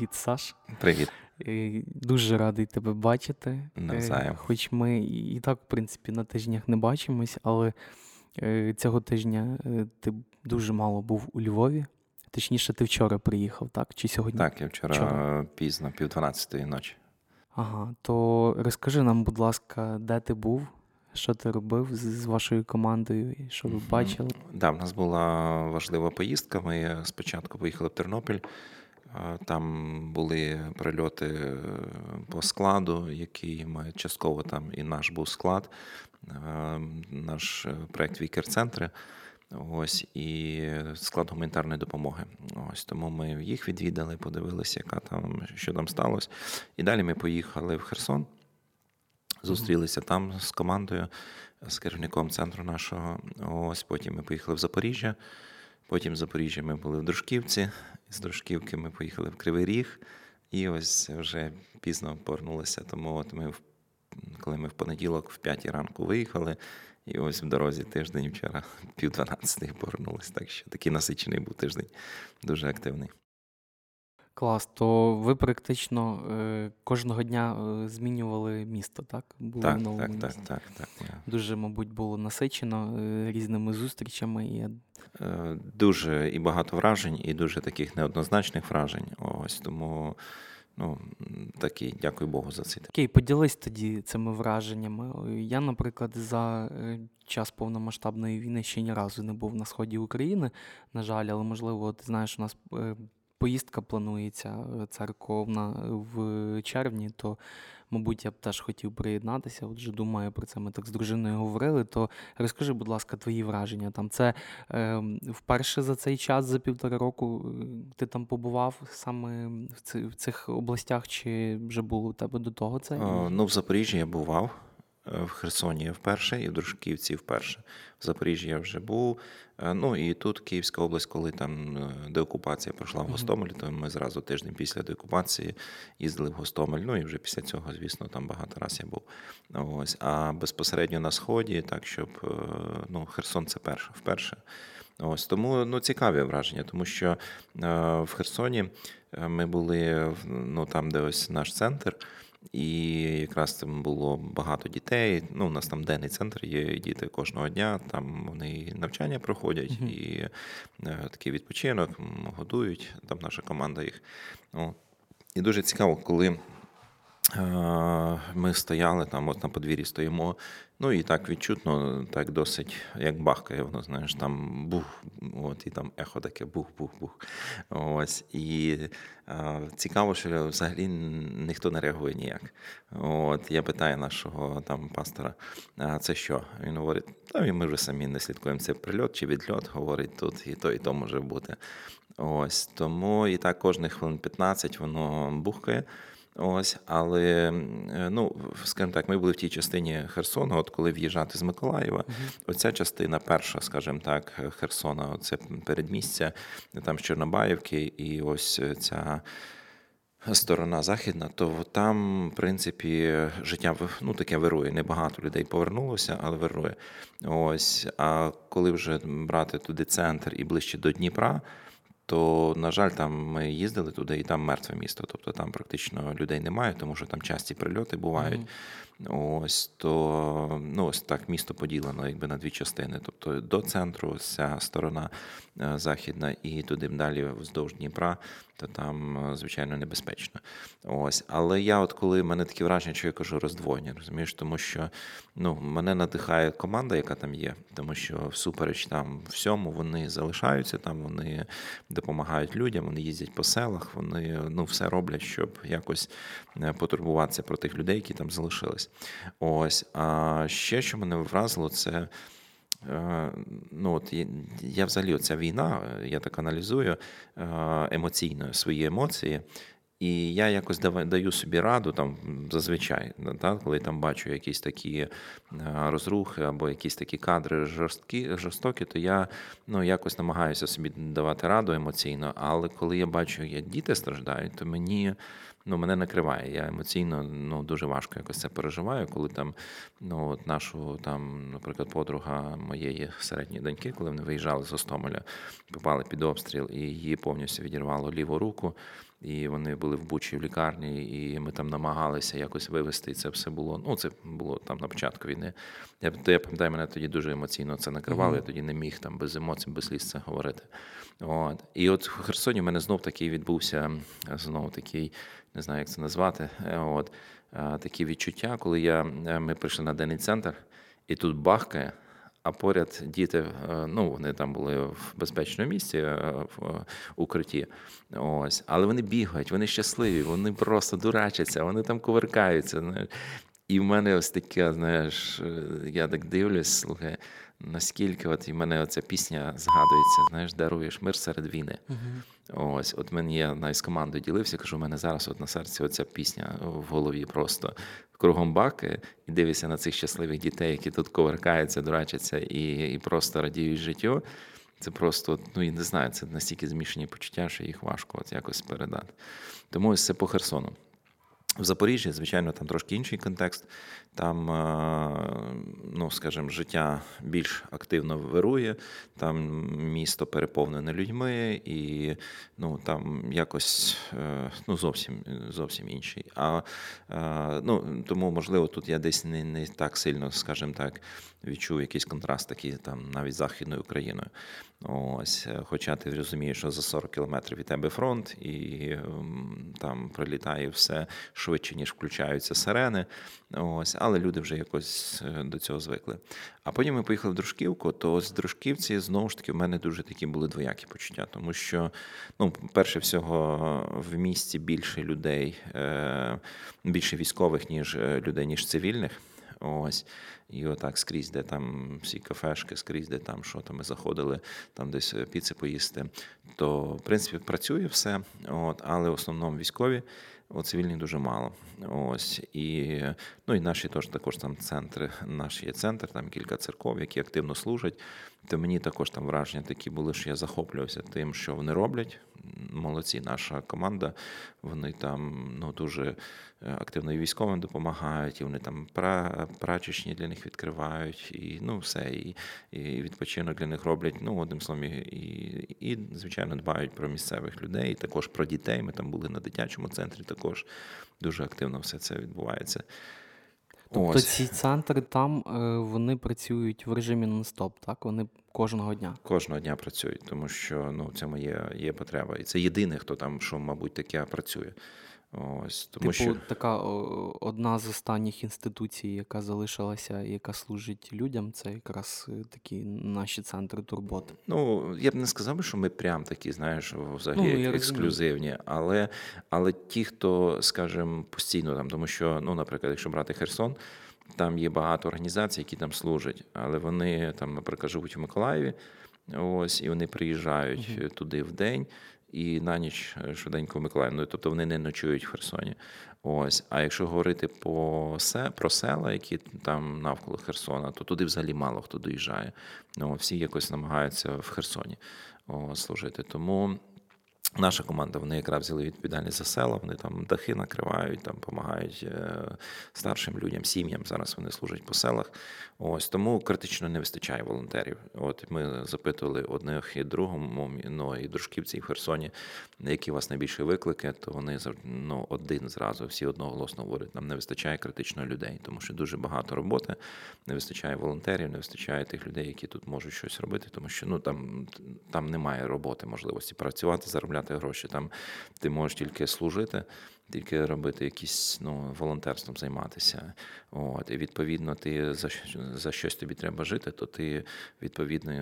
Привіт, Саш. Привіт. Е, Дуже радий тебе бачити. Е, Навзаєм. Хоч ми і так, в принципі, на тижнях не бачимось, але е, цього тижня е, ти дуже мало був у Львові. Точніше, ти вчора приїхав, так? Чи сьогодні? Так, я вчора, Вчора. пізно, пів дванадцятої ночі. Ага, то розкажи нам, будь ласка, де ти був, що ти робив з, вашою командою, і що ви бачили? Да, в нас була важлива поїздка. Ми спочатку поїхали в Тернопіль. Там були прильоти е, по складу, який ми частково там і наш був склад, е, наш е, проект Вікер-центри. Ось і склад гуманітарної допомоги. Ось тому ми їх відвідали, подивилися, яка там що там сталося. І далі ми поїхали в Херсон. Зустрілися там з командою, з керівником центру нашого. Ось потім ми поїхали в Запоріжжя. Потім в Запоріжжя ми були в Дружківці. З Дружківки ми поїхали в Кривий Ріг. І ось вже пізно повернулися. Тому от ми, в- коли ми в понеділок в п'ятій ранку виїхали, і ось в дорозі тиждень вчора, пів дванадцятої повернулися. Так що такий насичений був тиждень, дуже активний. Клас, то ви практично е, кожного дня е, змінювали місто, так? Були в Так, новому так, так, так, так. Дуже, мабуть, було насичено е, різними зустрічами. І Е, Дуже і багато вражень, і дуже таких неоднозначних вражень. Ось тому ну, такі, дякую Богу за цей Окей, поділись тоді цими враженнями. Я, наприклад, за час повномасштабної війни ще ні разу не був на сході України, на жаль, але можливо, ти знаєш, у нас поїздка планується е, церковна в червні, то, мабуть, я б теж хотів приєднатися. Отже, думаю про це. Ми так з дружиною говорили. То розкажи, будь ласка, твої враження. Там це е, вперше за цей час, за півтора року, е, ти там побував саме в, цих областях, чи вже було у тебе до того це? Е, Ну, в Запоріжжі я бував, е, в Херсоні я вперше, і в Дружківці вперше. В Запоріжжі я вже був. Е, Ну і тут Київська область, коли там е, деокупація пройшла в Мгм. Гостомелі, то ми зразу тиждень після деокупації їздили в Гостомель. Ну і вже після цього, звісно, там багато раз я був. Ось. А безпосередньо на сході, так щоб е, ну, Херсон це перше, вперше. Ось тому ну, цікаві враження, тому що е, в Херсоні ми були ну, там, де ось наш центр, і якраз там було багато дітей. Ну, у нас там денний центр є діти кожного дня. Там вони навчання проходять, і е, такий відпочинок, годують. Там наша команда їх. О. І дуже цікаво, коли е, ми стояли там, от на подвір'ї стоїмо. Ну і так відчутно, так досить, як бахкає, воно, знаєш, там бух, от, і там ехо таке бух-бух-бух. Ось. І е, цікаво, що взагалі ніхто не реагує ніяк. От, я питаю нашого там пастора, а це що? Він говорить, та ми вже самі не слідкуємо, це прильот чи відльот, говорить тут, і то, і то може бути. Ось тому і так кожних хвилин 15 воно бухкає. Ось, але е, ну, скажімо так, ми були в тій частині Херсону, от коли в'їжджати з Миколаєва, оця частина перша, скажімо так, Херсона, це передмістя, там з Чорнобаївки, і ось ця сторона західна, то там, в принципі, життя ну, таке вирує. Небагато людей повернулося, але вирує. Ось. А коли вже брати туди центр і ближче до Дніпра, то, на жаль, там ми їздили туди, і там мертве місто. Тобто там практично людей немає, тому що там часті прильоти бувають. Ось то ну ось так місто поділено якби на дві частини. Тобто до центру ця сторона е, західна, і туди далі вздовж Дніпра, то там е, звичайно небезпечно. Ось, але я, от коли мене такі враження, що я кажу, роздвоєні, розумієш, тому що ну мене надихає команда, яка там є, тому що всупереч там всьому вони залишаються там, вони допомагають людям, вони їздять по селах, вони ну все роблять, щоб якось е, потурбуватися про тих людей, які там залишились. Ось. А ще що мене вразило, це. е, Ну, от я- взагалі оця війна, я так аналізую е, емоційно свої емоції. І я якось даю собі раду там зазвичай, да, коли там бачу якісь такі е, розрухи або якісь такі кадри жорсткі, жорстокі, то я ну, якось намагаюся собі давати раду емоційно. Але коли я бачу, як діти страждають, то мені ну, мене накриває. Я емоційно ну, дуже важко якось це переживаю, коли там ну, от нашу, там, наприклад, подруга моєї середньої доньки, коли вони виїжджали з Остомеля, попали під обстріл, і її повністю відірвало ліву руку. і вони були в Бучі в лікарні, і ми там намагалися якось вивести. І це все було. Ну, це було там на початку війни. Я я пам'ятаю, мене тоді дуже емоційно це накривало. Mm-hmm. Я тоді не міг там без емоцій, без сліз це говорити. От. І от в Херсоні в мене знов такий відбувся знов такий, не знаю, як це назвати. От такі відчуття, коли я ми прийшли на денний центр, і тут бахкає. А поряд діти, е, ну вони там були в безпечному місці е, в укритті. Ось, але вони бігають, вони щасливі, вони просто дурачаться, вони там кувиркаються. І в мене ось таке, знаєш, е, я так дивлюсь, слухай, наскільки от і мене оця пісня згадується, знаєш, даруєш мир серед війни. Uh-huh. Ось, от мені я навіть з командою ділився, кажу, у мене зараз от на серці оця пісня в голові просто кругом баки, і дивишся на цих щасливих дітей, які тут коверкаються, дурачаться і і просто радіють життю. Це просто, ну і не знаю, це настільки змішані почуття, що їх важко от якось передати. Тому ось це по Херсону. В Запоріжжі, звичайно, там трошки інший контекст. Там, е, ну скажімо, життя більш активно вирує, там місто переповнене людьми, і ну там якось е, ну зовсім зовсім інший. А е, ну тому, можливо, тут я десь не не так сильно, скажімо так, відчув якийсь контраст такий там навіть Західною Україною. Ось, Хоча ти розумієш, що за 40 кілометрів від тебе фронт, і там прилітає все швидше, ніж включаються сирени. Ось, Але люди вже якось е, до цього звикли. А потім ми поїхали в Дружківку, то з Дружківці знову ж таки в мене дуже такі були двоякі почуття, тому що, ну, перше всього, в місті більше людей, е, більше військових, ніж е, людей, ніж цивільних. Ось. І отак скрізь, де там всі кафешки, скрізь, де там що там ми заходили, там десь піци поїсти. То, в принципі, працює все, от, але в основному військові. О, цивільних дуже мало. Ось і ну і наші теж також там центри. Наш є центр, там кілька церков, які активно служать. То мені також там враження такі були, що я захоплювався тим, що вони роблять. Молодці, наша команда. Вони там ну дуже е, активно і військовим допомагають, і вони там прачечні для них відкривають, і ну все, і і відпочинок для них роблять. Ну, одним словом, і, і, звичайно, дбають про місцевих людей, також про дітей. Ми там були на дитячому центрі, також дуже активно все це відбувається. Тобто Ось. ці центри там е, вони працюють в режимі нон-стоп, так? Вони кожного дня. Кожного дня працюють, тому що ну, в цьому є є потреба. І це єдине, хто там, що, мабуть, таке працює. Ось, тому Типу, що... така одна з останніх інституцій, яка залишилася, і яка служить людям, це якраз е, такі наші центри турботи. Ну, я б не сказав, що ми прям такі, знаєш, взагалі ну, ексклюзивні, але але ті, хто, скажімо, постійно там, тому що, ну, наприклад, якщо брати Херсон, там є багато організацій, які там служать, але вони там, наприклад, живуть в Миколаєві, ось, і вони приїжджають uh туди в день і на ніч е, швиденько в Миколаїв. Ну, тобто вони не ночують в Херсоні. Ось. А якщо говорити по се, про села, які там навколо Херсона, то туди взагалі мало хто доїжджає. Ну, Всі якось намагаються в Херсоні о, служити. Тому Наша команда, вони якраз взяли відповідальність за села, вони там дахи накривають, там допомагають е, старшим людям, сім'ям. Зараз вони служать по селах. Ось тому критично не вистачає волонтерів. От ми запитували одних і другому, ну і дружківці і в Херсоні, які у вас найбільші виклики, то вони ну, один зразу всі одноголосно говорять, нам не вистачає критично людей, тому що дуже багато роботи, не вистачає волонтерів, не вистачає тих людей, які тут можуть щось робити, тому що ну там, там немає роботи, можливості працювати, заробляти заробляти гроші. Там ти можеш тільки служити, тільки робити якісь ну, волонтерством займатися. От, І відповідно, ти за за щось тобі треба жити, то ти відповідно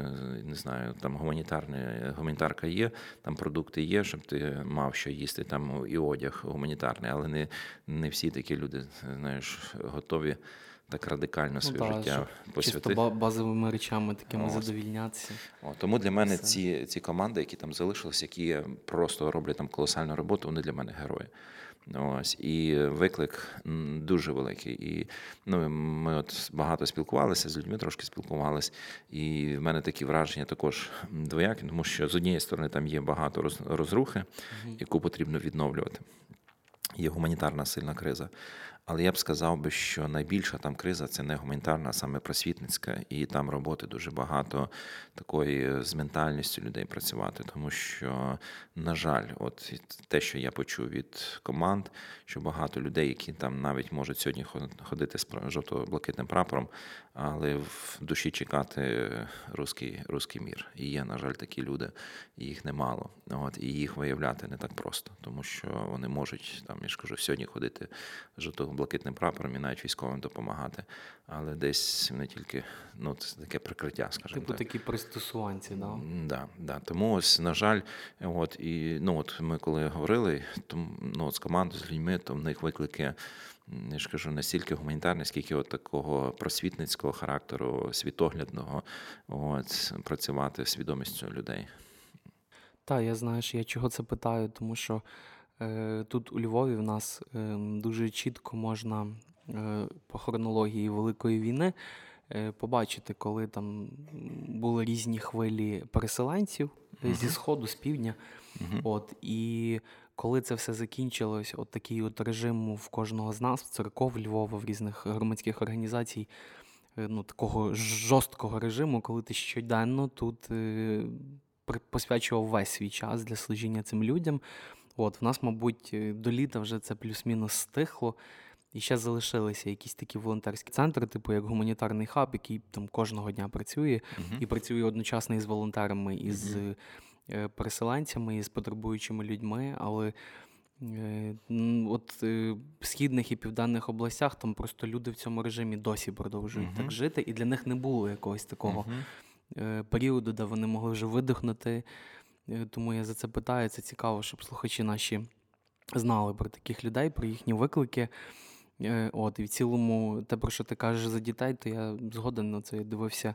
не знаю, там гуманітарне, гуманітарка є, там продукти є, щоб ти мав що їсти, там і одяг гуманітарний, але не, не всі такі люди, знаєш, готові так радикально своє ну, життя посвятити. Чисто базовими речами такими Ось. задовільнятися. О, тому для мене ці ці команди, які там залишились, які просто роблять там колосальну роботу, вони для мене герої. Ось і виклик дуже великий. І ну, ми от багато спілкувалися з людьми, трошки спілкувалися, і в мене такі враження також двоякі, тому що з однієї сторони там є багато розрухи, яку потрібно відновлювати. Є гуманітарна сильна криза. Але я б сказав би, що найбільша там криза це не гуманітарна, а саме просвітницька, і там роботи дуже багато такої з ментальністю людей працювати. Тому що, на жаль, от те, що я почув від команд, що багато людей, які там навіть можуть сьогодні ходити з жовто-блакитним прапором, але в душі чекати русський, русський мір. І є, на жаль, такі люди, і їх немало. От, І їх виявляти не так просто, тому що вони можуть там, я ж кажу, сьогодні ходити з жовто-блакитним прапором і навіть військовим допомагати. Але десь вони тільки ну, це таке прикриття, скажімо типу так. такі пристосуванці, да? Да, да. Тому ось, на жаль, от і ну от ми коли говорили, то ну, от з командою, з людьми, то в них виклики я ж кажу, настільки гуманітарне, скільки от такого просвітницького характеру, світоглядного, от, працювати свідомістю людей. Так, я знаю, що я чого це питаю, тому що е, тут у Львові в нас е, дуже чітко можна е, по хронології Великої війни побачити, коли там були різні хвилі переселенців uh зі сходу, з півдня. uh От, І коли це все закінчилось, от такий от режим в кожного з нас, в церков Львова, в різних громадських організацій, е, ну, такого жорсткого режиму, коли ти щоденно тут е, посвячував весь свій час для служіння цим людям. От, В нас, мабуть, е, до літа вже це плюс-мінус стихло. І ще залишилися якісь такі волонтерські центри, типу як гуманітарний хаб, який там кожного дня працює, uh-huh. і працює одночасно із волонтерами, із uh-huh. Е, переселенцями і з потребуючими людьми, але е, от е, в східних і південних областях там просто люди в цьому режимі досі продовжують uh-huh. так жити, і для них не було якогось такого uh-huh. періоду, де вони могли вже видихнути. Тому я за це питаю. Це цікаво, щоб слухачі наші знали про таких людей, про їхні виклики. От, І в цілому, те, про що ти кажеш за дітей, то я згоден на це я дивився.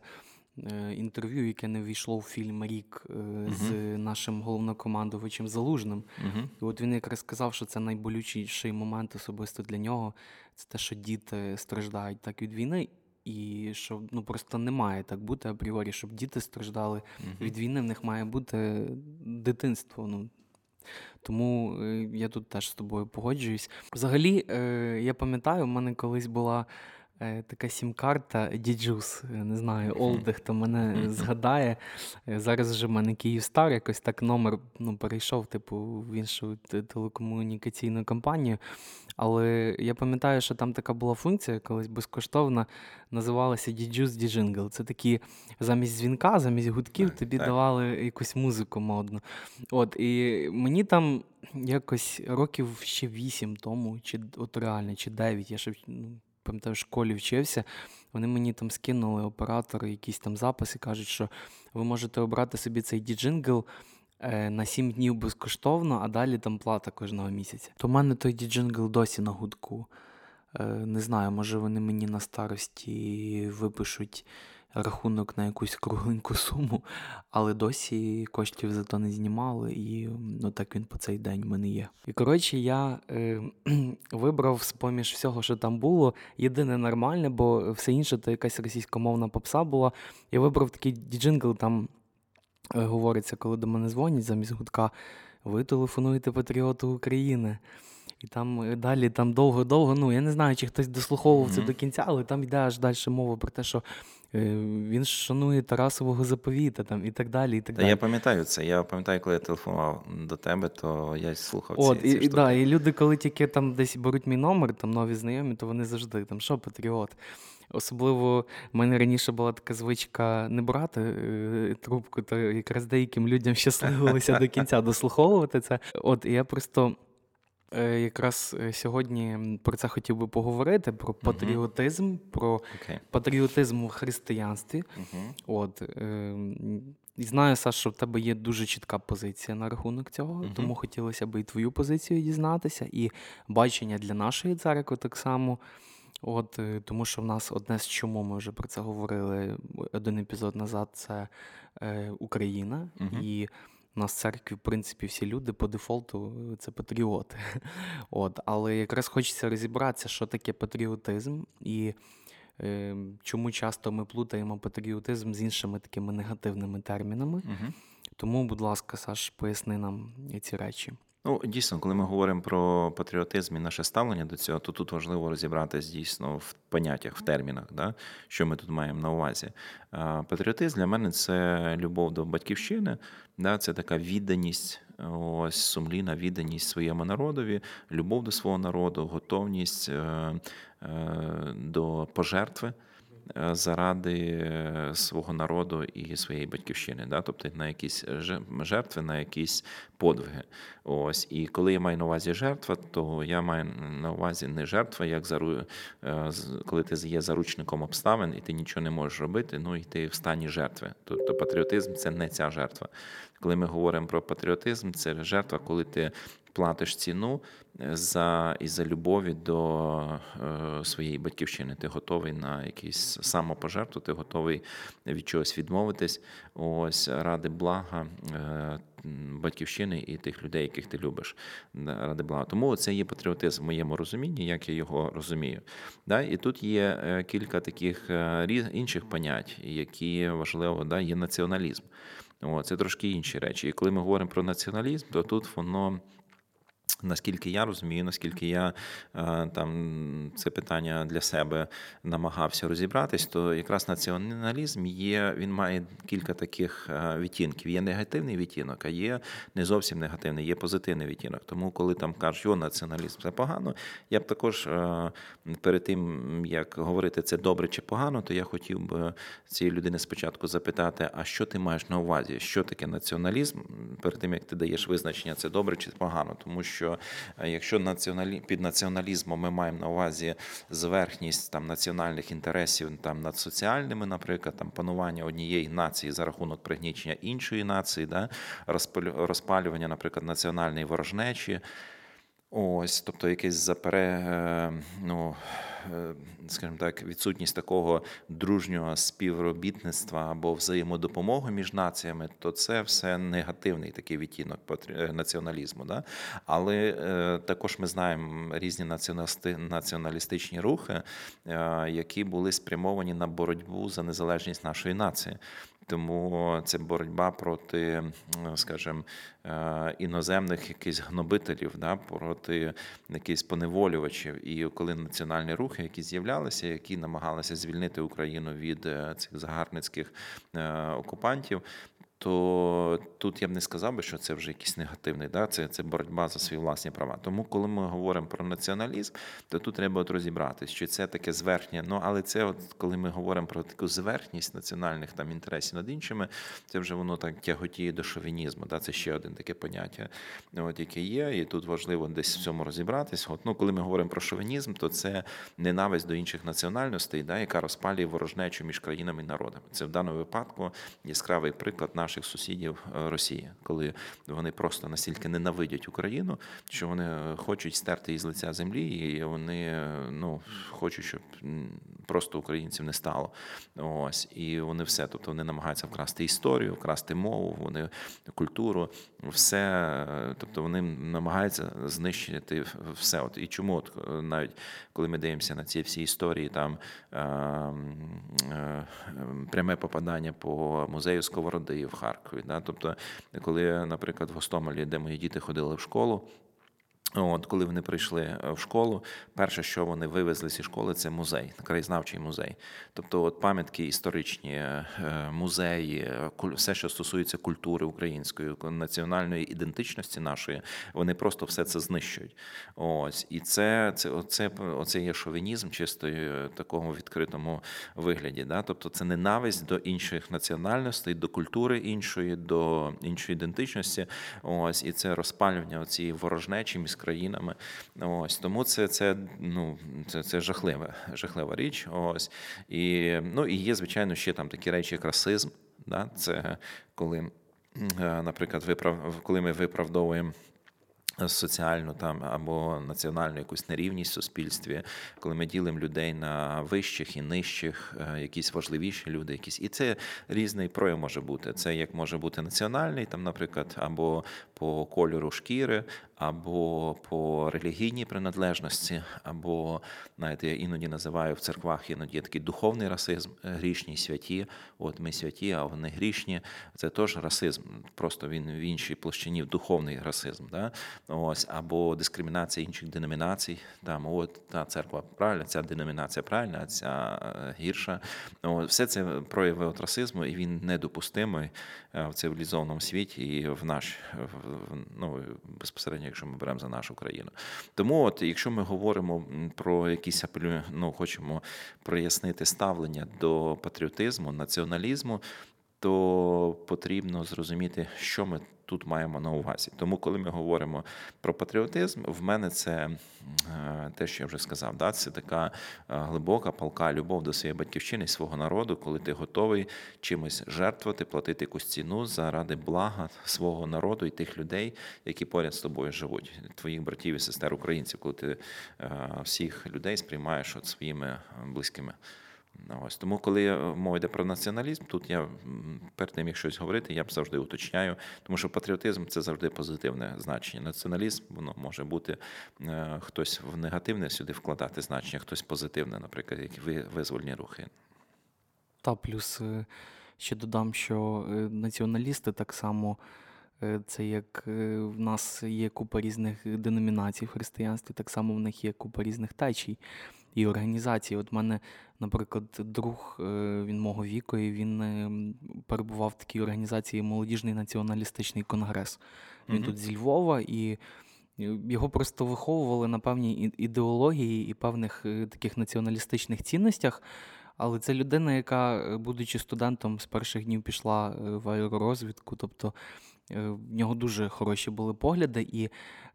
Е, інтерв'ю, яке не війшло в фільм Рік uh-huh. з нашим головнокомандувачем Залужним. Uh-huh. І от він якраз сказав, що це найболючіший момент особисто для нього. Це те, що діти страждають так від війни, і що ну просто не має так бути апріорі, щоб діти страждали uh-huh. від війни. В них має бути дитинство. Ну тому е, я тут теж з тобою погоджуюсь. Взагалі, е, я пам'ятаю, в мене колись була. Е, така сім-карта Djuice, не знаю, Олди, хто мене згадає. Е, зараз вже в мене Київстар, якось так номер ну, перейшов, типу, в іншу телекомунікаційну компанію. Але я пам'ятаю, що там така була функція, колись безкоштовна, називалася Djuice D-Jingle. Це такі замість дзвінка, замість гудків тобі так. давали якусь музику модну. От, І мені там якось років ще вісім тому, чи от реально, чи дев'ять, я ще ну, пам'ятаю, в школі вчився, вони мені там скинули оператори, якісь там записи, кажуть, що ви можете обрати собі цей D-Jingle е, на 7 днів безкоштовно, а далі там плата кожного місяця. То в мене той D-Jingle досі на гудку. Е, не знаю, може вони мені на старості випишуть рахунок на якусь кругленьку суму, але досі коштів за то не знімали, і ну так він по цей день в мене є. І коротше, я е, вибрав з поміж всього, що там було, єдине нормальне, бо все інше то якась російськомовна попса була. Я вибрав такий джингл, там е, говориться, коли до мене дзвонять замість гудка. Ви телефонуєте патріоту України. І там е, далі там довго-довго. Ну я не знаю, чи хтось дослуховував mm-hmm. це до кінця, але там йде аж далі мова про те, що він шанує Тарасового заповіта там і так далі. і так Та далі. Я пам'ятаю це. Я пам'ятаю, коли я телефонував до тебе, то я слухав От, ці, ці і, да, і люди, коли тільки там десь беруть мій номер, там нові знайомі, то вони завжди там, що патріот. Особливо в мене раніше була така звичка не брати е, трубку, то якраз деяким людям щасливилося до кінця дослуховувати це. От і я просто. Е, якраз е, сьогодні про це хотів би поговорити: про патріотизм, uh-huh. про okay. патріотизм в християнстві. Uh-huh. От, е, І знаю, Саш, що в тебе є дуже чітка позиція на рахунок цього, uh-huh. тому хотілося б і твою позицію дізнатися, і бачення для нашої церкви так само. От, Тому що в нас одне з чому ми вже про це говорили один епізод назад це е, Україна. і у нас в церкві, в принципі, всі люди по дефолту це патріоти. От, Але якраз хочеться розібратися, що таке патріотизм і е, чому часто ми плутаємо патріотизм з іншими такими негативними термінами. Угу. Тому, будь ласка, Саш, поясни нам ці речі. Ну, дійсно, коли ми говоримо про патріотизм і наше ставлення до цього, то тут важливо розібратись дійсно в поняттях, в термінах, да? що ми тут маємо на увазі. Патріотизм для мене це любов до батьківщини, да? це така відданість, ось сумлінна відданість своєму народові, любов до свого народу, готовність е, е, до пожертви. Е, заради е, свого народу і своєї батьківщини, да? тобто на якісь жертви, на якісь подвиги. Ось і коли я маю на увазі жертва, то я маю на увазі не жертва, як зару... Е, коли ти є заручником обставин і ти нічого не можеш робити, ну і ти в стані жертви. Тобто патріотизм це не ця жертва. Коли ми говоримо про патріотизм, це жертва, коли ти платиш ціну е, за із-за любові до е, своєї батьківщини. Ти готовий на якийсь самопожертву, ти готовий від чогось відмовитись. Ось ради блага. Е, батьківщини і тих людей, яких ти любиш, ради блага. Тому це є патріотизм в моєму розумінні, як я його розумію. Да? І тут є кілька таких інших понять, які важливо, да? є націоналізм. О, це трошки інші речі. І коли ми говоримо про націоналізм, то тут воно Наскільки я розумію, наскільки я е, там це питання для себе намагався розібратись, то якраз націоналізм є, він має кілька таких е, відтінків. Є негативний відтінок, а є не зовсім негативний, є позитивний відтінок. Тому, коли там кажуть, о, націоналізм це погано, я б також е, перед тим як говорити це добре чи погано, то я хотів би цієї людини спочатку запитати, а що ти маєш на увазі? Що таке націоналізм? Перед тим як ти даєш визначення, це добре чи погано, тому що що е, якщо націоналі... під націоналізмом ми маємо на увазі зверхність там національних інтересів там над соціальними, наприклад, там панування однієї нації за рахунок пригнічення іншої нації, да, розпалювання, наприклад, національної ворожнечі. Ось, тобто якесь запере, е, ну, е, скажімо так, відсутність такого дружнього співробітництва або взаємодопомоги між націями, то це все негативний такий відтінок е, націоналізму. Да? Але також ми знаємо різні націоналістичні рухи, які були спрямовані на боротьбу за незалежність нашої нації. Тому це боротьба проти, скажімо, е, іноземних якихось гнобителів, да, проти якихось поневолювачів. І коли національні рухи, які з'являлися, які намагалися звільнити Україну від е, цих загарбницьких е, окупантів, то тут я б не сказав би, що це вже якийсь негативний, да? це це боротьба за свої власні права. Тому, коли ми говоримо про націоналізм, то тут треба от розібратися, що це таке зверхнє. Ну але це, от коли ми говоримо про таку зверхність національних там інтересів над іншими, це вже воно так тяготіє до шовінізму. Да? Це ще одне таке поняття, от яке є, і тут важливо десь в цьому розібратись. От ну, коли ми говоримо про шовінізм, то це ненависть до інших національностей, да, яка розпалює ворожнечу між країнами і народами. Це в даному випадку яскравий приклад наш наших сусідів е, Росії, коли вони просто настільки ненавидять Україну, що вони е, хочуть стерти її з лиця землі, і вони е, ну хочуть, щоб просто українців не стало. Ось і вони все, тобто вони намагаються вкрасти історію, вкрасти мову, вони культуру, все, тобто вони намагаються знищити все. От і чому от навіть коли ми дивимося на ці всі історії, там е, е, пряме попадання по музею Сковороди в Харкові. Да? Тобто, коли, наприклад, в Гостомелі, де мої діти ходили в школу. От, коли вони прийшли е, в школу, перше, що вони вивезли зі школи, це музей, краєзнавчий музей. Тобто, от пам'ятки історичні, е, музеї, все, що стосується культури української, національної ідентичності нашої, вони просто все це знищують. Ось і це це оце, оце є шовінізм, чисто такому відкритому вигляді. Да? Тобто, це ненависть до інших національностей, до культури іншої, до іншої ідентичності. Ось і це розпалювання цієї ворожнечі між країнами. Ось Тому це це, ну, це, це жахлива, жахлива річ. Ось І ну, і є, звичайно, ще там такі речі, як расизм. Да? Це коли, наприклад, виправ, коли ми виправдовуємо соціальну там або національну якусь нерівність в суспільстві, коли ми ділимо людей на вищих і нижчих, е, якісь важливіші люди, якісь і це різний прояв може бути. Це як може бути національний, там, наприклад, або по кольору шкіри, або по релігійній приналежності, або, знаєте, я іноді називаю в церквах іноді такий духовний расизм, грішні святі. От ми святі, а вони грішні. Це теж расизм. Просто він в іншій площині духовний расизм. Да? Ось, або дискримінація інших деномінацій. Там, от та церква правильна, ця деномінація правильна, а ця е, гірша. От, все це прояви от расизму, і він недопустимий е, в цивілізованому світі і в наш ну, безпосередньо, якщо ми беремо за нашу країну. Тому, от, якщо ми говоримо про якісь апелю, ну, хочемо прояснити ставлення до патріотизму, націоналізму, то потрібно зрозуміти, що ми тут маємо на увазі. Тому, коли ми говоримо про патріотизм, в мене це е, те, що я вже сказав, да? це така е, глибока палка любов до своєї батьківщини, свого народу, коли ти готовий чимось жертвувати, платити якусь ціну заради блага свого народу і тих людей, які поряд з тобою живуть, твоїх братів і сестер українців, коли ти е, всіх людей сприймаєш от своїми близькими. Ось Тому, коли мова йде про націоналізм, тут я перед тим, як щось говорити, я б завжди уточняю, тому що патріотизм це завжди позитивне значення. Націоналізм воно може бути е, хтось в негативне сюди вкладати значення, хтось позитивне, наприклад, як визвольні рухи. Та плюс е, ще додам, що е, націоналісти так само. Це як в нас є купа різних деномінацій в християнстві, так само в них є купа різних течій і організацій. От мене, наприклад, друг е, він мого віку, і він е, перебував в такій організації Молодіжний націоналістичний конгрес. Він mm-hmm. тут зі Львова, і е, його просто виховували на певній ідеології і певних таких націоналістичних цінностях. Але це людина, яка, будучи студентом, з перших днів пішла в аеророзвідку, тобто в нього дуже хороші були погляди, і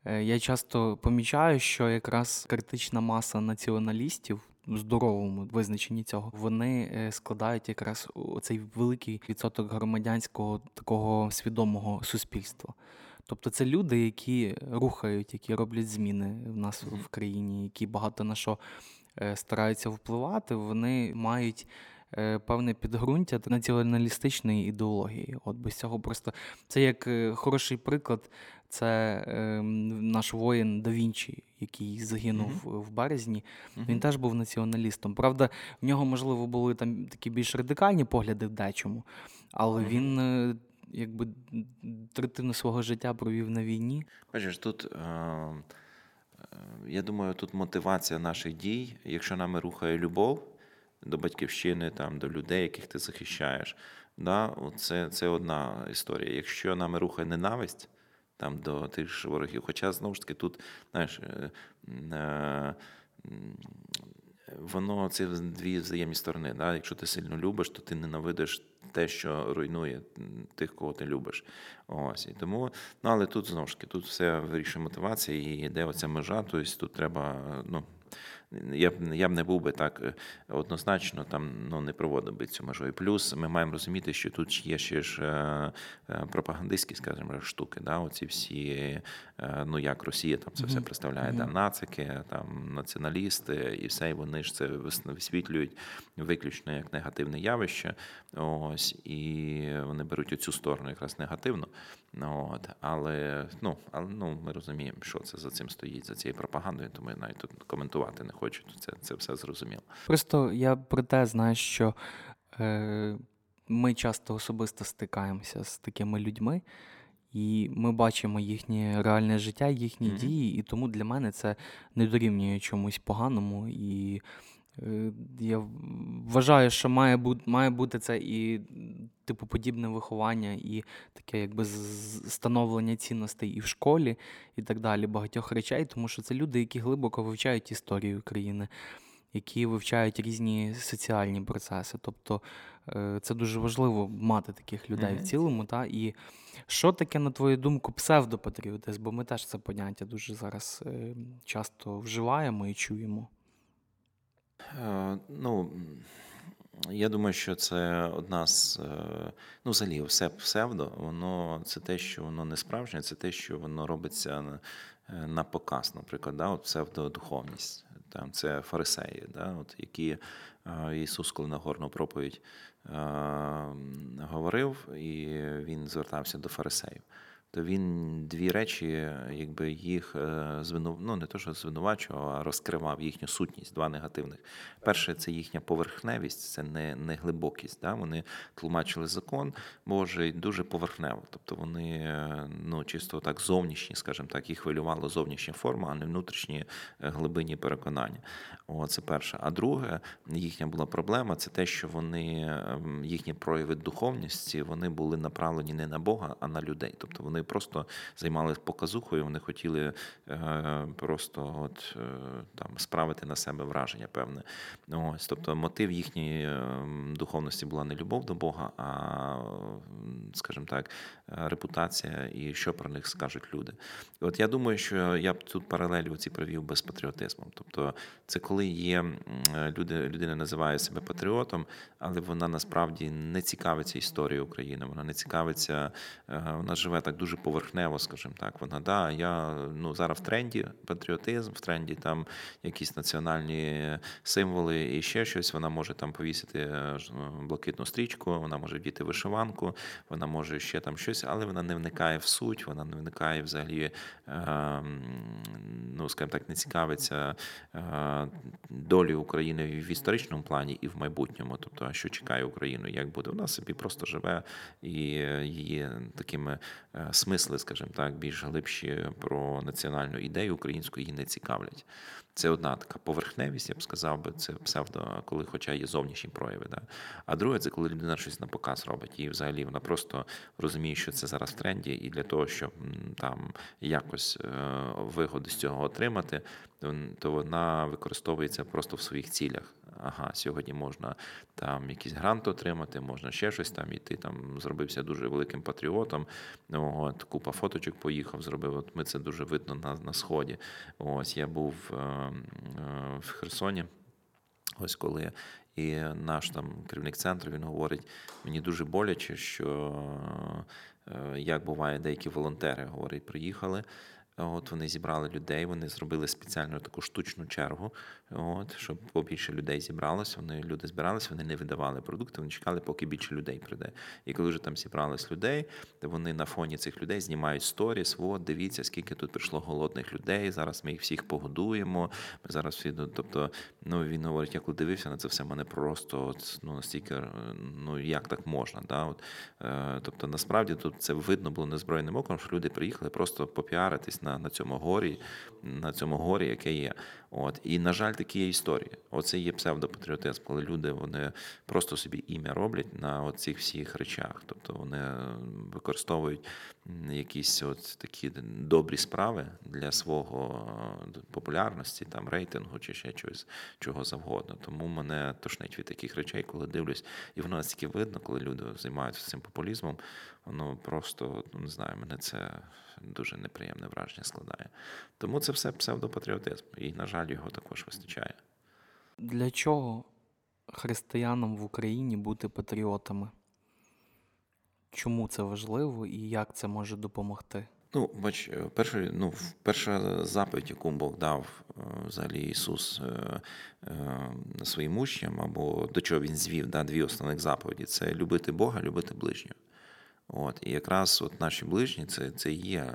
Е, я часто помічаю, що якраз критична маса націоналістів здоровому визначенні цього вони е, складають якраз цей великий відсоток громадянського такого свідомого суспільства. Тобто це люди, які рухають, які роблять зміни в нас mm-hmm. в країні, які багато на що е, стараються впливати, вони мають. Певне підґрунтя націоналістичної ідеології. От без цього просто це як хороший приклад це е, наш воїн да Вінчі, який загинув mm-hmm. в березні. Mm-hmm. Він теж був націоналістом. Правда, в нього, можливо, були там такі більш радикальні погляди в дечому, але mm-hmm. він. Е, якби третину свого життя провів на війні. Бачиш, тут е, е, я думаю, тут мотивація наших дій, якщо нами рухає любов до батьківщини, там, до людей, яких ти захищаєш, да, це це одна історія. Якщо нами рухає ненависть, там до тих ж ворогів. Хоча знову ж таки тут, знаєш, е, е, воно це дві взаємні сторони. Да? Якщо ти сильно любиш, то ти ненавидиш те, що руйнує тих, кого ти любиш. Ось і тому, ну але тут знову ж таки тут все вирішує мотивація і йде оця межа. Тобто тут треба, ну я б я б не був би так е, однозначно там ну, не проводив би цю межу. І плюс ми маємо розуміти, що тут є ще ж е, е, пропагандистські, скажімо, штуки. Да? Оці всі, ну як Росія там це все представляє, да, нацики, там націоналісти, і все, і вони ж це висвітлюють виключно як негативне явище. Ось і вони беруть оцю сторону якраз негативно. От, Але ну, але ну, ми розуміємо, що це за цим стоїть, за цією пропагандою, тому я навіть тут коментувати не хочу. Це це все зрозуміло. Просто я про те знаю, що е, ми часто особисто стикаємося з такими людьми, і ми бачимо їхнє реальне життя, їхні mm-hmm. дії, і тому для мене це не дорівнює чомусь поганому. І я вважаю, що має бути має бути це і типу подібне виховання, і таке якби становлення цінностей і в школі, і так далі, багатьох речей, тому що це люди, які глибоко вивчають історію країни, які вивчають різні соціальні процеси. Тобто е, це дуже важливо мати таких людей mm-hmm. в цілому. Та? І що таке, на твою думку, псевдопатріотизм? Бо ми теж це поняття дуже зараз е, часто вживаємо і чуємо. Е, ну, я думаю, що це одна з е, ну, взагалі, все псевдо, воно це те, що воно не справжнє, це те, що воно робиться на, е, на показ, наприклад, да, от псевдодуховність. Там це фарисеї, да, от, які Ісус, коли на горну проповідь говорив, і він звертався до фарисеїв. То він дві речі, якби їх е, звину... ну не то, що звинувачував, а розкривав їхню сутність, два негативних. Перше, це їхня поверхневість, це не не глибокість. Да? Вони тлумачили закон Божий дуже поверхнево. Тобто вони е, ну, чисто так зовнішні, скажімо так, їх хвилювала зовнішня форма, а не внутрішні е, глибинні переконання. О, це перше. А друге, їхня була проблема це те, що вони ем, їхні прояви духовності вони були направлені не на Бога, а на людей. Тобто вони просто займалися показухою, вони хотіли е, просто от е, там справити на себе враження певне. Ось, тобто мотив їхньої ем, духовності була не любов до Бога, а, скажімо так, репутація і що про них скажуть люди. І от я думаю, що я б тут паралелі оці провів без патріотизму. Тобто, це коли є люди, людина називає себе патріотом, але вона насправді не цікавиться історією України, вона не цікавиться, е, вона живе так дуже поверхнево, скажімо так. Вона да, я ну зараз в тренді патріотизм, в тренді там якісь національні символи і ще щось. Вона може там повісити е, блакитну стрічку, вона може діти вишиванку, вона може ще там щось, але вона не вникає в суть, вона не вникає взагалі, ем, ну скажімо так, не цікавиться е, долі України в історичному плані і в майбутньому. Тобто, що чекає Україну, як буде. Вона собі просто живе і її такими е, смисли, скажімо так, більш глибші про національну ідею українську її не цікавлять. Це одна така поверхневість, я б сказав би, це псевдо, коли, хоча є зовнішні прояви. Да? А друге, це коли людина щось на показ робить, і взагалі вона просто розуміє, що це зараз в тренді, і для того, щоб там якось е, вигоди з цього отримати, то вона використовується просто в своїх цілях. Ага, сьогодні можна там якийсь грант отримати, можна ще щось там, і там зробився дуже великим патріотом. От, Купа фоточок поїхав, зробив. От Ми це дуже видно на на сході. Ось я був е, е, в Херсоні. Ось коли і наш там керівник центру він говорить: мені дуже боляче, що е, як буває, деякі волонтери говорить, приїхали. От Вони зібрали людей, вони зробили спеціальну таку штучну чергу, от, щоб побільше людей зібралося. Вони люди збиралися, вони не видавали продукти, вони чекали, поки більше людей прийде. І коли вже там зібрались людей, то вони на фоні цих людей знімають сторіс. От, дивіться, скільки тут прийшло голодних людей. Зараз ми їх всіх погодуємо. Ми зараз всі ну, тобто, ну він говорить, я коли дивився на це все, мене просто от, ну настільки, ну як так можна? Да? От, е, Тобто, насправді тут це видно було незброєним оком, що люди приїхали просто попіаритись на на цьому горі, на цьому горі, яке є. От І, на жаль, такі є історії. Оце є псевдопатріотизм, коли люди вони просто собі ім'я роблять на оцих всіх речах. Тобто вони використовують якісь от такі добрі справи для свого популярності, там рейтингу чи ще чогось чого завгодно. Тому мене тошнить від таких речей, коли дивлюсь, і воно настільки видно, коли люди займаються цим популізмом. Воно просто ну не знаю, мене це дуже неприємне враження складає. Тому це все псевдопатріотизм, і, на жаль, його також вистачає. Для чого християнам в Україні бути патріотами? Чому це важливо і як це може допомогти? Ну, бач, е, перший, ну, перша заповідь, яку Бог дав е, взагалі Ісус е, своїм учням, або до чого він звів, да, дві основних заповіді це любити Бога, любити ближнього. От, І якраз от наші ближні це це є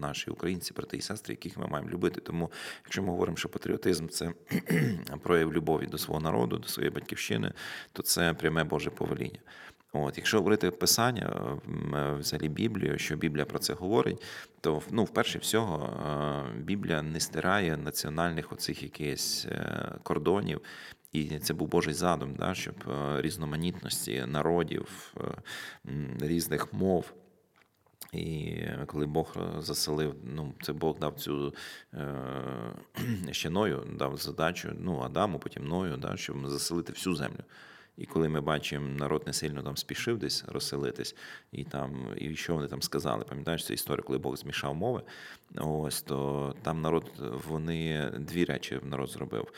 наші українці, брати і сестри, яких ми маємо любити. Тому, якщо ми говоримо, що патріотизм це прояв любові до свого народу, до своєї батьківщини, то це пряме Боже повеління. От, Якщо говорити писання, взагалі Біблію, що Біблія про це говорить, то ну, вперше всього Біблія не стирає національних оцих якихось е, кордонів і це був Божий задум, да, щоб е, різноманітності народів, е, різних мов. І коли Бог заселив, ну це Бог дав цю е, ще Ною, дав задачу ну, Адаму, потім Ною, да, щоб заселити всю землю. І коли ми бачимо, народ не сильно там спішив десь розселитись, і там, і що вони там сказали, пам'ятаєш цю історію, коли Бог змішав мови, ось то там народ, вони дві речі народ зробив.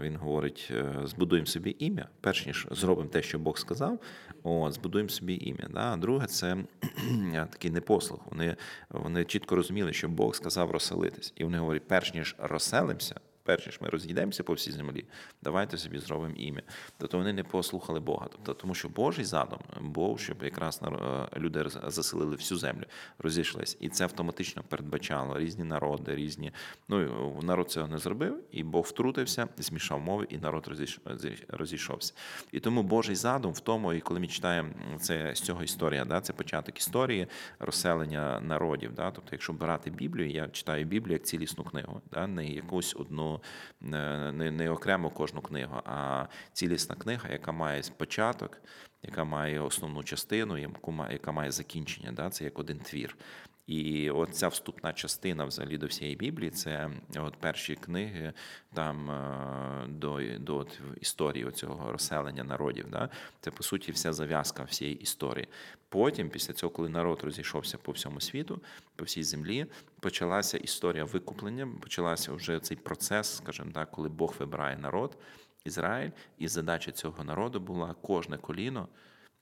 Він говорить: «Е, збудуємо собі ім'я, перш ніж зробимо те, що Бог сказав, от, збудуємо собі ім'я. Да? Друге, це такий непослух. Вони вони чітко розуміли, що Бог сказав розселитись. І вони говорять, перш ніж розселимося перш ніж ми розійдемося по всій землі, давайте собі зробимо ім'я. Тобто вони не послухали Бога. Тобто, тому що Божий задум був, щоб якраз люди заселили всю землю, розійшлись, і це автоматично передбачало різні народи, різні. Ну народ цього не зробив, і Бог втрутився, змішав мови, і народ розійшовся. І тому Божий задум в тому, і коли ми читаємо це з цього історія, да, це початок історії розселення народів. Да? Тобто, якщо брати Біблію, я читаю Біблію як цілісну книгу, да? не якусь одну, не, не окремо кожну книгу, а цілісна книга, яка має початок, яка має основну частину, яка має закінчення. Да? Це як один твір. І от ця вступна частина взагалі до всієї Біблії це от перші книги там е, до до от історії цього розселення народів. Да? Це по суті вся зав'язка всієї історії. Потім, після цього, коли народ розійшовся по всьому світу, по всій землі, почалася історія викуплення, почалася вже цей процес, скажімо так, коли Бог вибирає народ, Ізраїль, і задача цього народу була кожне коліно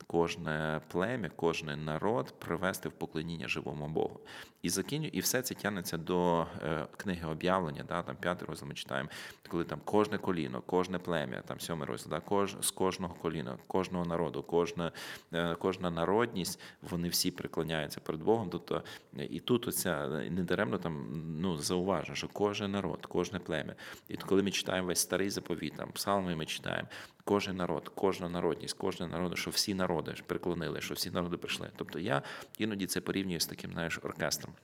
кожне плем'я, кожен народ привести в поклоніння живому Богу. І закінчу, і все це тягнеться до е, книги об'явлення, да, там п'ятий розділ ми читаємо, коли там кожне коліно, кожне плем'я, там сьомий розділ, да, кож, з кожного коліна, кожного народу, кожна е, кожна народність, вони всі преклоняються перед Богом. Тобто, і тут оця недаремно там ну, зауважено, що кожен народ, кожне плем'я. І коли ми читаємо весь старий заповіт, там псалми ми читаємо, кожен народ, кожна народність, кожен народ, що всі народи приклонили, що всі народи прийшли. Тобто я іноді це порівнюю з таким знаєш, оркестром.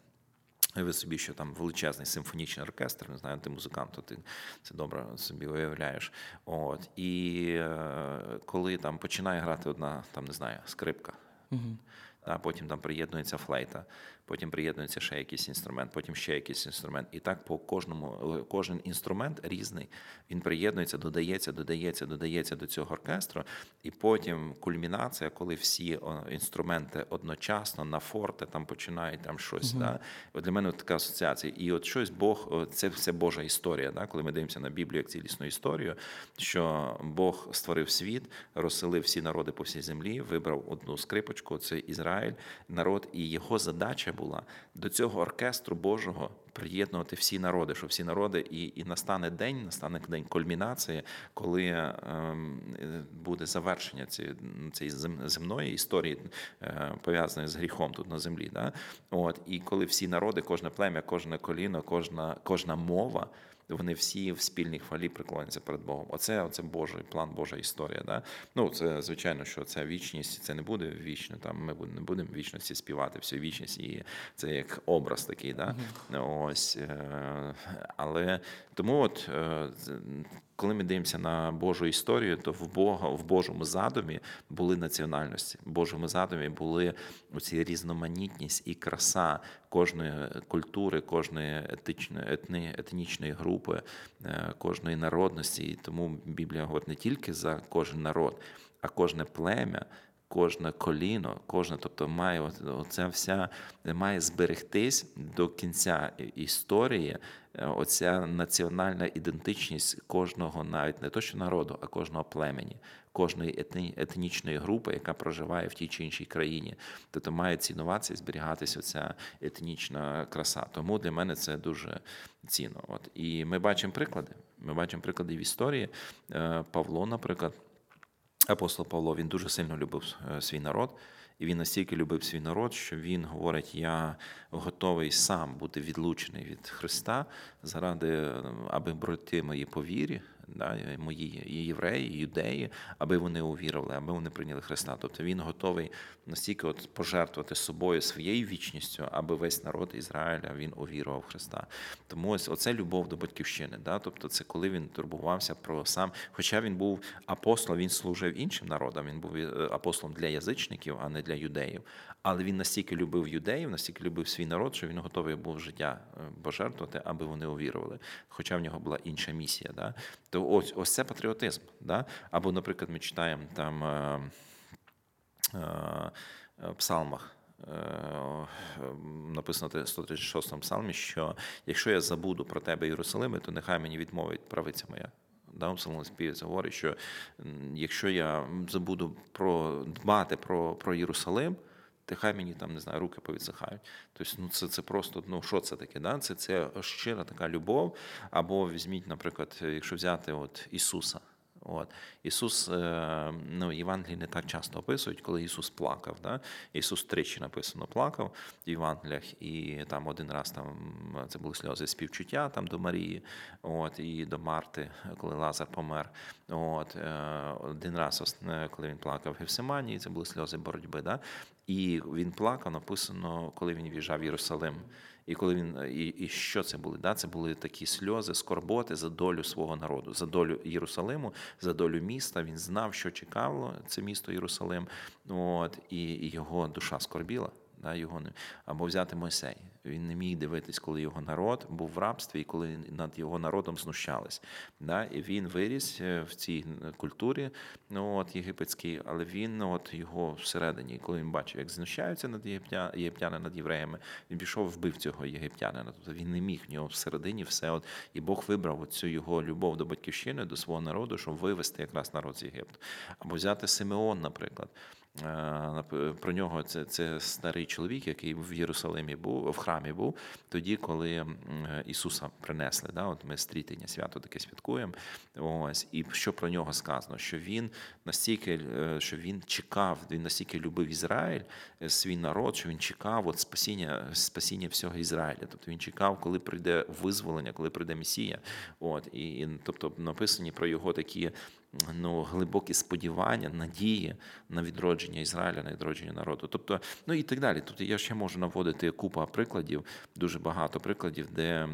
Ви собі, що там величезний симфонічний оркестр, не знаю, ти музикант, то ти це добре собі уявляєш. От і е, коли там починає грати одна, там не знаю, скрипка, угу. а потім там приєднується флейта, потім приєднується ще якийсь інструмент, потім ще якийсь інструмент. І так по кожному кожен інструмент різний. Він приєднується, додається, додається, додається до цього оркестру. І потім кульмінація, коли всі інструменти одночасно на форте там починають там щось. Угу. Да? От Для мене така асоціація. І от щось Бог, це все Божа історія. Да? Коли ми дивимося на Біблію як цілісну історію, що Бог створив світ, розселив всі народи по всій землі, вибрав одну скрипочку, це Ізраїль, народ, і його задача була до цього оркестру Божого приєднувати всі народи, що всі народи, і і настане день, настане день кульмінації, коли е, буде завершення цієї цієї земної історії, е, пов'язаної з гріхом тут на землі. Да? От, І коли всі народи, кожне плем'я, кожне коліно, кожна, кожна мова вони всі в спільній хвалі приклоняться перед Богом. Оце оце Божий план, Божа історія. Да? Ну, це звичайно, що це вічність, це не буде вічно. Там ми не будемо в вічності співати всю вічність, і це як образ такий. Да? Ось, е, Але тому, от е, коли ми дивимося на Божу історію, то в Бога в Божому задумі були національності. В Божому задумі були оці різноманітність і краса кожної культури, кожної етичної етни, етнічної групи, е, кожної народності. І тому Біблія говорить не тільки за кожен народ, а кожне плем'я. Кожне коліно, кожне, тобто має оця вся має зберегтись до кінця історії Е, оця національна ідентичність кожного, навіть не то що народу, а кожного племені, кожної етні, етнічної групи, яка проживає в тій чи іншій країні. Тобто має цінуватися і зберігатися оця етнічна краса. Тому для мене це дуже цінно. От і ми бачимо приклади. Ми бачимо приклади в історії. Е, Павло, наприклад, апостол Павло, він дуже сильно любив е, свій народ. І він настільки любив свій народ, що він говорить: я готовий сам бути відлучений від Христа заради, аби брати мої по вірі, да, мої євреї, юдеї, аби вони увірили, аби вони прийняли Христа. Тобто він готовий настільки от пожертвувати собою своєю вічністю, аби весь народ Ізраїля він увірував Христа. Тому ось оце любов до батьківщини. Да? Тобто, це коли він турбувався про сам, хоча він був апостолом, він служив іншим народам. Він був е, апостолом для язичників, а не для юдеїв. Але він настільки любив юдеїв, настільки любив свій народ, що він готовий був життя е, пожертвувати, аби вони увірували. Хоча в нього була інша місія. Да? То ось ось це патріотизм. Да? Або, наприклад, ми читаємо там е, е, псалмах. Е, написано в 136 псалмі, що якщо я забуду про тебе, Єрусалиме, то нехай мені відмовить правиця моя. Да, Псалмоспівець говорить, що якщо я забуду про дбати про про Єрусалим, Ти хай мені там не знаю, руки повідсихають. Тобто, ну це це просто ну що це таке? Да? Це це щира така любов. Або візьміть, наприклад, якщо взяти от Ісуса. От Ісус, е, ну Євангелії не так часто описують, коли Ісус плакав. Да? Ісус тричі написано плакав в Євангеліях, і там один раз там це були сльози співчуття там до Марії, от і до Марти, коли Лазар помер. От е, один раз, коли він плакав в Гефсиманії, це були сльози боротьби. Да? І він плакав, написано, коли він в'їжджав в Єрусалим. І коли він і, і що це були? Да? Це були такі сльози, скорботи за долю свого народу, за долю Єрусалиму, за долю міста. Він знав, що чекало це місто Єрусалим. От і, і його душа скорбіла. Да, його не або взяти Мойсей. Він не міг дивитись, коли його народ був в рабстві і коли над його народом знущались. Да? І він виріс е, в цій культурі ну, от, єгипетській, але він ну, от, його всередині, коли він бачив, як знущаються над єгиптяни над євреями, він пішов, вбив цього єгиптянина. Тобто він не міг в нього всередині все. От, І Бог вибрав цю його любов до батьківщини, до свого народу, щоб вивести якраз народ з Єгипту. Або взяти Симеон, наприклад. Е, про нього це це старий чоловік, який в Єрусалимі був, в храмі був тоді, коли Ісуса принесли. Да? От Ми стрітення свято таке святкуємо. Ось і що про нього сказано? Що він настільки е, що він чекав, він настільки любив Ізраїль, е, свій народ, що він чекав от спасіння спасіння всього Ізраїля. Тобто він чекав, коли прийде визволення, коли прийде Месія. От і, і тобто написані про його такі ну, глибокі сподівання, надії на відродження Ізраїля, на відродження народу. Тобто, ну і так далі. Тобто я ще можу наводити купу прикладів, дуже багато прикладів, де.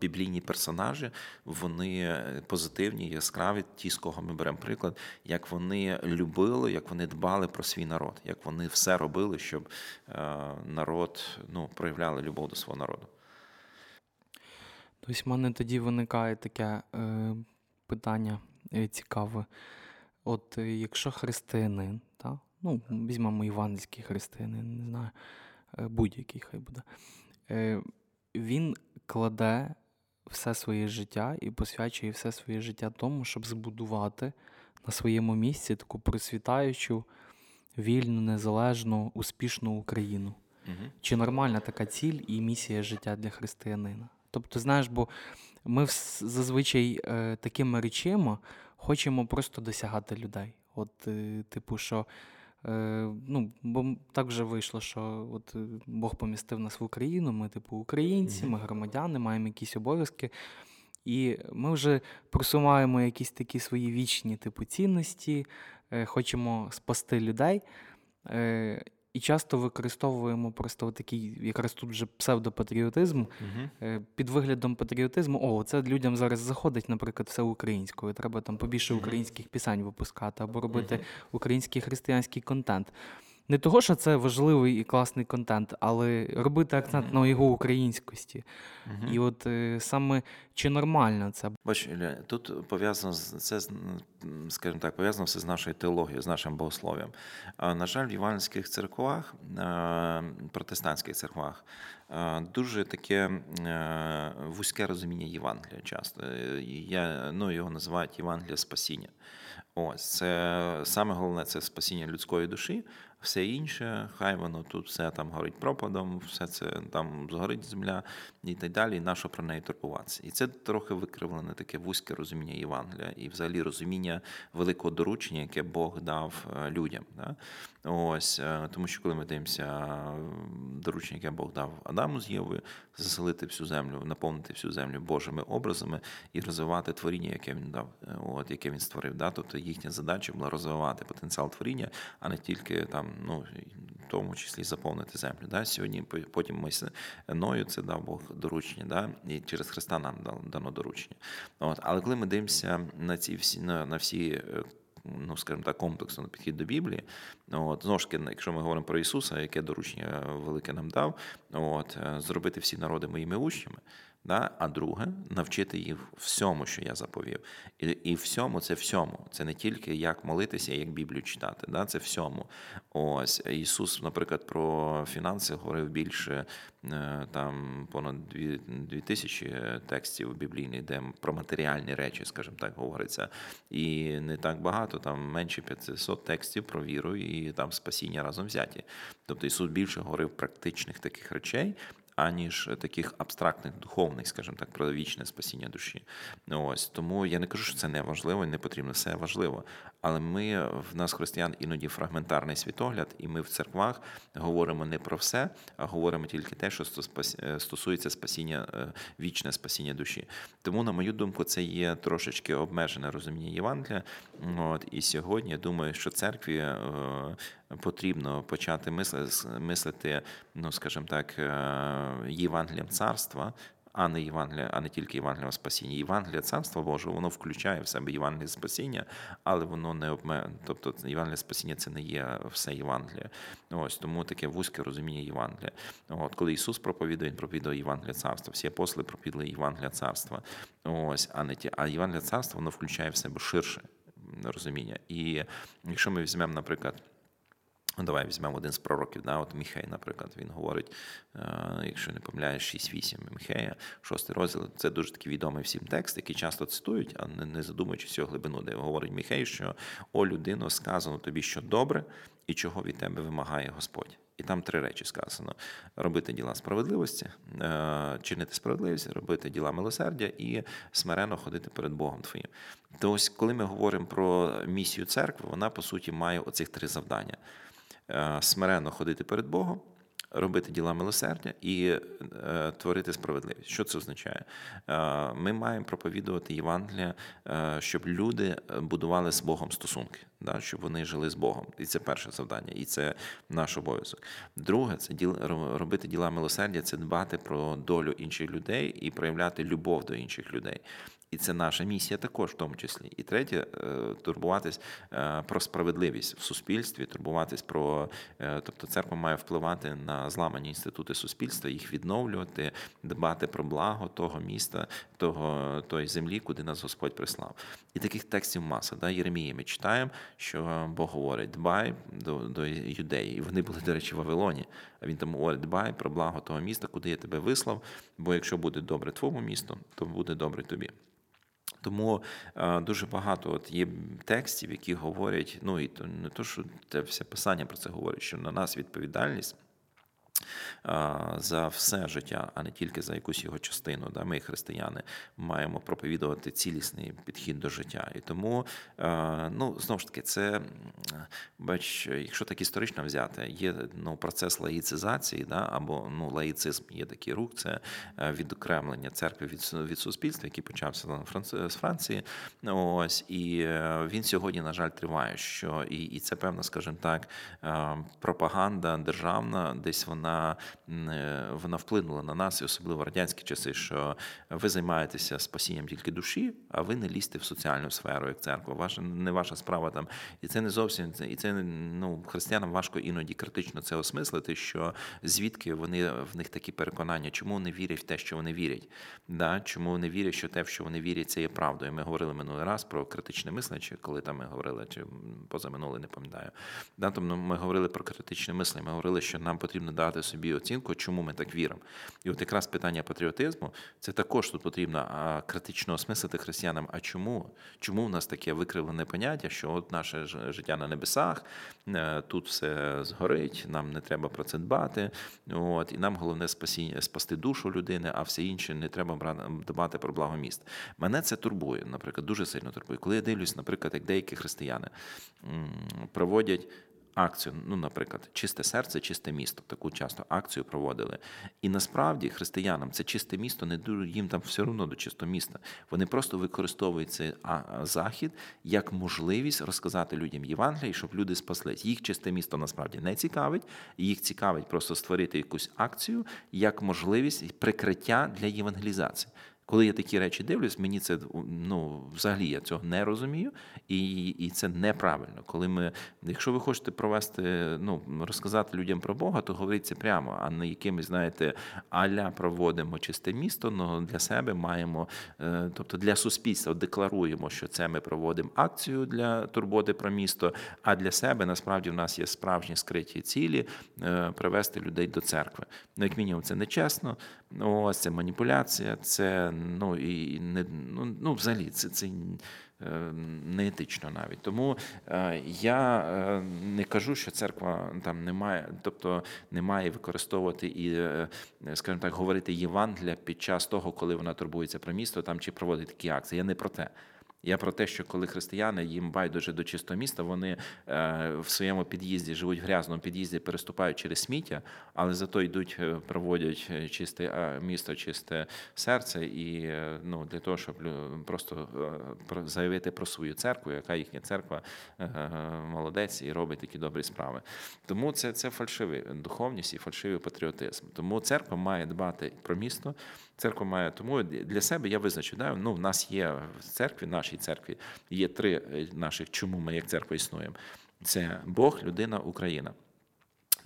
Біблійні персонажі, вони позитивні, яскраві, ті, з кого ми беремо приклад, як вони любили, як вони дбали про свій народ, як вони все робили, щоб народ ну, проявляли любов до свого народу. Тобто в мене тоді виникає таке е, питання е, цікаве. От е, якщо християнин, та? ну, візьмемо івангельський християнин, не знаю, е, будь-який хай буде, він кладе все своє життя і посвячує все своє життя тому, щоб збудувати на своєму місці таку просвітаючу, вільну, незалежну, успішну Україну. Угу. Чи нормальна така ціль і місія життя для християнина? Тобто, знаєш, бо ми зазвичай е, такими речами хочемо просто досягати людей. От, е, типу, що е, ну, бо так вже вийшло, що от Бог помістив нас в Україну, ми, типу, українці, ми громадяни, маємо якісь обов'язки. І ми вже просуваємо якісь такі свої вічні типу цінності, хочемо спасти людей. І часто використовуємо просто такий, якраз тут вже псевдопатріотизм угу. під виглядом патріотизму. О, це людям зараз заходить, наприклад, все українською. Треба там побільше українських пісень випускати або робити український християнський контент. Не того, що це важливий і класний контент, але робити акцент на його українськості. І от е, саме чи нормально це? Бач, Ілля, тут пов'язано з це, скажімо так, пов'язано все з нашою теологією, з нашим богослов'ям. На жаль, в іванських церквах, протестантських церквах, дуже таке вузьке розуміння Євангелія часто. Я, ну, Його називають Євангелія спасіння. Ось це саме головне це спасіння людської душі, все інше, хай воно тут все там горить пропадом, все це там згорить земля і так далі, і на про неї турбуватися. І це трохи викривлене таке вузьке розуміння Євангелія і взагалі розуміння великого доручення, яке Бог дав е, людям. Да? Ось е, тому, що коли ми дивимося доручення, яке Бог дав Адаму з Євою, заселити всю землю, наповнити всю землю Божими образами і розвивати творіння, яке він дав, е, от яке він створив. Да? Тобто їхня задача була розвивати потенціал творіння, а не тільки там ну, в тому числі заповнити землю. Да? Сьогодні потім ми Ною це дав Бог доручення, да? і через Христа нам дано доручення. От. Але коли ми дивимося на ці всі на, на всі. Е, ну, скажімо так, комплексно підхід до Біблії. От, Знову ж таки, якщо ми говоримо про Ісуса, яке доручення велике нам дав, от, е, зробити всі народи моїми учнями, Да? А друге навчити їх всьому, що я заповів. І і всьому це всьому. Це не тільки як молитися, як Біблію читати. Да? Це всьому. Ось Ісус, наприклад, про фінанси говорив більше е, там понад дві, дві тисячі текстів біблійних, де про матеріальні речі, скажімо так, говориться. І не так багато, там менше 500 текстів про віру і там спасіння разом взяті. Тобто Ісус більше говорив практичних таких речей аніж таких абстрактних духовних, скажімо так, про вічне спасіння душі. Ось тому я не кажу, що це не важливо і не потрібно, все важливо. Але ми в нас, християн, іноді фрагментарний світогляд, і ми в церквах говоримо не про все, а говоримо тільки те, що е, стосується спасіння, е, вічне спасіння душі. Тому, на мою думку, це є трошечки обмежене розуміння Євангелія. От і сьогодні я думаю, що церкві е, потрібно почати мислити, ну скажімо так, Євангелієм царства а не Євангелія, а не тільки Євангелія спасіння. Євангелія Царства Божого, воно включає в себе Євангелія спасіння, але воно не обме... Тобто Євангелія спасіння це не є все Євангелія. Ось тому таке вузьке розуміння Євангелія. От коли Ісус проповідує, Він проповідує Євангелія царства. Всі апостоли проповідували Євангелія царства. Ось, а не ті. А Євангелія царства воно включає в себе ширше розуміння. І якщо ми візьмемо, наприклад. Ну, Давай візьмемо один з пророків, да, от Міхей, наприклад, він говорить, е, якщо не помиляєш, 6-8 Міхея, шостий розділ, це дуже такий відомий всім текст, який часто цитують, а не, задумуючись його глибину, де говорить Міхей, що о людино, сказано тобі, що добре, і чого від тебе вимагає Господь. І там три речі сказано: робити діла справедливості, е, чинити справедливість, робити діла милосердя і смиренно ходити перед Богом Твоїм. То ось, коли ми говоримо про місію церкви, вона по суті має оцих три завдання. Е, смиренно ходити перед Богом, робити діла милосердя і е, творити справедливість. Що це означає? Е, ми маємо проповідувати Євангелія, щоб люди будували з Богом стосунки, щоб вони жили з Богом. І це перше завдання, і це наш обов'язок. Друге, це робити діла милосердя, це дбати про долю інших людей і проявляти любов до інших людей. І це наша місія також, в тому числі. І третє е, турбуватись е, про справедливість в суспільстві, турбуватись про, е, тобто церква має впливати на зламані інститути суспільства, їх відновлювати, дбати про благо того міста, того тої землі, куди нас Господь прислав. І таких текстів маса. Да? Єремії ми читаємо, що Бог говорить: дбай до до юдеї. І вони були, до речі, в Вавилоні. А він там говорить, дбай про благо того міста, куди я тебе вислав. Бо якщо буде добре твоєму місту, то буде добре тобі. Тому е, дуже багато от є текстів, які говорять, ну і то не то, що це все писання про це говорить, що на нас відповідальність за все життя, а не тільки за якусь його частину. Да, Ми, християни, маємо проповідувати цілісний підхід до життя. І тому, ну знову ж таки, це бач, якщо так історично взяти, є ну, процес лаїцизації, да, або ну, лаїцизм є такий рух, це е, відокремлення церкви від від суспільства, який почався з Франції. Ось і е, він сьогодні, на жаль, триває. Що і, і це певна, скажімо так, е, пропаганда державна, десь вона Е, вона вплинула на нас, і особливо в радянські часи, що ви займаєтеся спасінням тільки душі, а ви не лізьте в соціальну сферу, як церква. Ваша не ваша справа там. І це не зовсім і це ну християнам важко іноді критично це осмислити, що звідки вони в них такі переконання, чому вони вірять в те, що вони вірять, да? чому вони вірять, що те, в що вони вірять, це є правдою. Ми говорили минулий раз про критичне мислення, чи коли там ми говорили, чи позаминули, не пам'ятаю. Да? Тобто ми говорили про критичне мислення. Ми говорили, що нам потрібно дати собі оцінку, чому ми так віримо. І от якраз питання патріотизму це також тут потрібно критично осмислити християнам. А чому? Чому в нас таке викривлене поняття, що от наше життя на небесах, е, тут все згорить, нам не треба про це дбати. От, І нам головне спасіння, спасти душу людини, а все інше не треба дбати про благо міст. Мене це турбує, наприклад, дуже сильно турбує. Коли я дивлюсь, наприклад, як деякі християни проводять акцію, ну, наприклад, чисте серце, чисте місто. Таку часто акцію проводили. І насправді християнам це чисте місто не дуже їм там все одно до чистого міста. Вони просто використовують цей захід як можливість розказати людям Євангелія, щоб люди спаслись. Їх чисте місто насправді не цікавить, їх цікавить просто створити якусь акцію як можливість прикриття для євангелізації Коли я такі речі дивлюсь, мені це ну, взагалі я цього не розумію, і і це неправильно. Коли ми, Якщо ви хочете провести, ну, розказати людям про Бога, то говоріть це прямо, а не якимись, знаєте, аля проводимо чисте місто, але для себе маємо, е, тобто для суспільства декларуємо, що це ми проводимо акцію для турботи про місто, а для себе насправді в нас є справжні скриті цілі е, привести людей до церкви. Ну, як мінімум, це нечесно, ось це маніпуляція, це ну і не ну, ну взагалі це це. не неетично навіть тому е, я не кажу, що церква там немає, тобто не має використовувати і, скажімо так, говорити Євангелія під час того, коли вона турбується про місто там чи проводить такі акції. Я не про те. Я про те, що коли християни їм байдуже до чистого міста, вони е, в своєму під'їзді живуть в грязному під'їзді, переступають через сміття, але зато йдуть, е, проводять е, чисте місто, чисте серце, і ну для того, щоб просто заявити про свою церкву, яка їхня церква молодець і робить такі добрі справи. Тому це це фальшивий духовність і фальшивий патріотизм. Тому церква має дбати про місто. Церква має тому для себе я визначу, да, ну в нас є в церкві, нашій церкві є три е, наших, чому ми як церква існуємо. Це Бог, людина, Україна.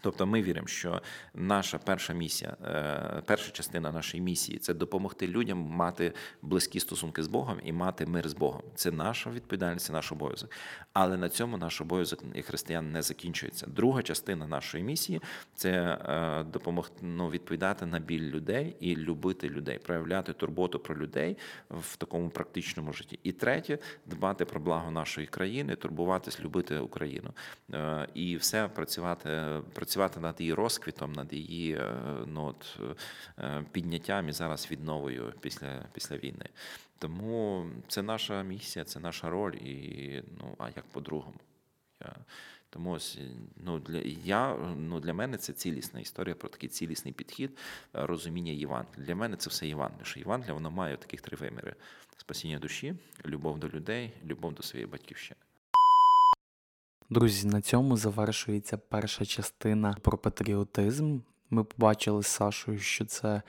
Тобто ми віримо, що наша перша місія, е, перша частина нашої місії це допомогти людям мати близькі стосунки з Богом і мати мир з Богом. Це наша відповідальність, це наш обов'язок. Але на цьому наш обов'язок як християн не закінчується. Друга частина нашої місії це е, допомогти ну, відповідати на біль людей і любити людей, проявляти турботу про людей в такому практичному житті. І третє дбати про благо нашої країни, турбуватись, любити Україну е, і все працювати працювати над її розквітом, над її е, ну, от, е, підняттям і зараз відновою після, після війни. Тому це наша місія, це наша роль, і ну а як по-другому. Я, Тому ось ну для я ну для мене це цілісна історія про такий цілісний підхід, е, розуміння Євангелія. Для мене це все Євангелія. Що Євангелія воно має таких три виміри: спасіння душі, любов до людей, любов до своєї батьківщини. Друзі, на цьому завершується перша частина про патріотизм. Ми побачили з Сашою, що це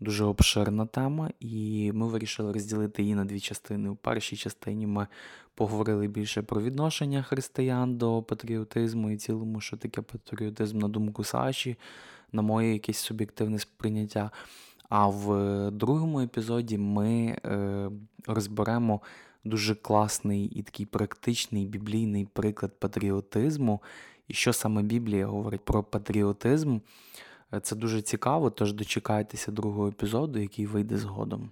дуже обширна тема, і ми вирішили розділити її на дві частини. У першій частині ми поговорили більше про відношення християн до патріотизму і цілому, що таке патріотизм на думку Саші, на моє якесь суб'єктивне сприйняття. А в другому епізоді ми е, розберемо дуже класний і такий практичний біблійний приклад патріотизму. І що саме Біблія говорить про патріотизм. Це дуже цікаво, тож дочекайтеся другого епізоду, який вийде згодом.